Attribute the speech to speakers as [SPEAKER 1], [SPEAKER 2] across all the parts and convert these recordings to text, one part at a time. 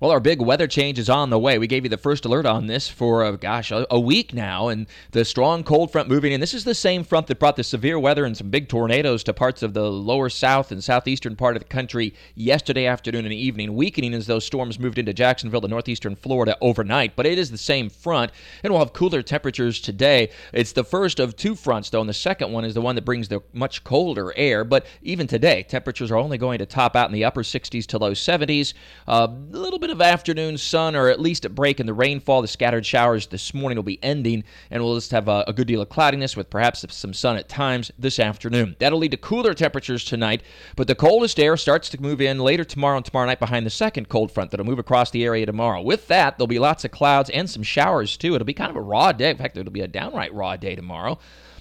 [SPEAKER 1] Well, our big weather change is on the way. We gave you the first alert on this for, uh, gosh, a, a, week now, and the strong cold front moving in. This is the same front that brought the severe weather and some big tornadoes to parts of the lower south and southeastern part of the country yesterday afternoon and evening, weakening as those storms moved into Jacksonville to northeastern Florida overnight. But it is the same front, and we'll have cooler temperatures today. It's the first of two fronts, though, and the second one is the one that brings the much colder air. But even today, temperatures are only going to top out in the upper 60s to low 70s. Uh, a little bit bit of afternoon sun or at least a break in the rainfall. The scattered showers this morning will be ending, and we'll just have a, a good deal of cloudiness with perhaps some sun at times this afternoon. That'll lead to cooler temperatures tonight, but the coldest air starts to move in later tomorrow and tomorrow night behind the second cold front that'll move across the area tomorrow. With that, there'll be lots of clouds and some showers too. It'll be kind of a raw day. In fact, it'll be a downright raw day tomorrow.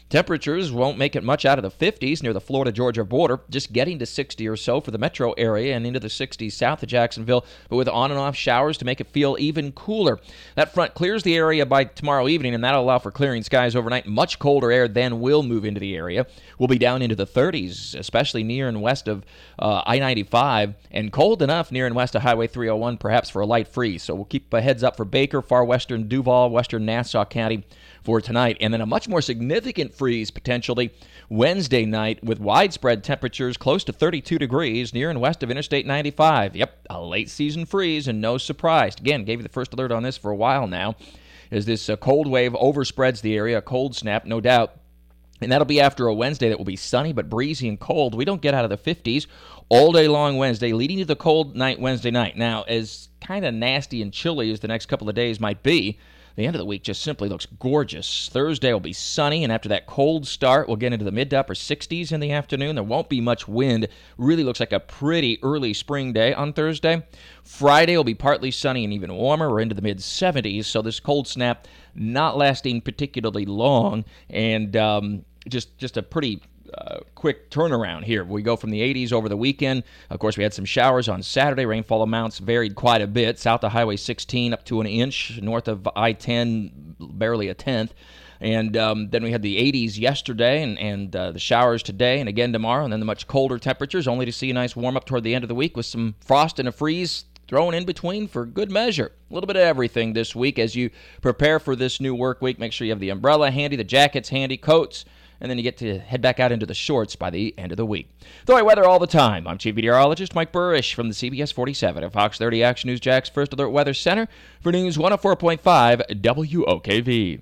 [SPEAKER 1] Temperatures won't make it much out of the 50s near the Florida Georgia border, just getting to 60 or so for the metro area and into the 60s south of Jacksonville, but with on and off showers to make it feel even cooler. That front clears the area by tomorrow evening, and that'll allow for clearing skies overnight. Much colder air then will move into the area. We'll be down into the 30s, especially near and west of uh, I 95, and cold enough near and west of Highway 301, perhaps for a light freeze. So we'll keep a heads up for Baker, far western Duval, western Nassau County for tonight. And then a much more significant freeze potentially Wednesday night with widespread temperatures close to 32 degrees near and west of Interstate 95. Yep, a late season freeze and no surprise. Again, gave you the first alert on this for a while now. As this uh, cold wave overspreads the area, a cold snap, no doubt. And that'll be after a Wednesday that will be sunny but breezy and cold. We don't get out of the 50s all day long Wednesday, leading to the cold night Wednesday night. Now, as kind of nasty and chilly as the next couple of days might be, the end of the week just simply looks gorgeous. Thursday will be sunny, and after that cold start, we'll get into the mid to upper 60s in the afternoon. There won't be much wind. Really looks like a pretty early spring day on Thursday. Friday will be partly sunny and even warmer. We're into the mid 70s, so this cold snap not lasting particularly long, and um, just just a pretty uh, quick turnaround here. We go from the 80s over the weekend. Of course, we had some showers on Saturday. Rainfall amounts varied quite a bit. South of Highway 16 up to an inch, north of I 10, barely a tenth. And um, then we had the 80s yesterday and, and uh, the showers today and again tomorrow, and then the much colder temperatures, only to see a nice warm up toward the end of the week with some frost and a freeze thrown in between for good measure. A little bit of everything this week as you prepare for this new work week. Make sure you have the umbrella handy, the jackets handy, coats and then you get to head back out into the shorts by the end of the week. Right weather all the time. I'm Chief Meteorologist Mike Buresh from the CBS 47 at Fox 30 Action News Jax First Alert Weather Center for News 104.5 WOKV.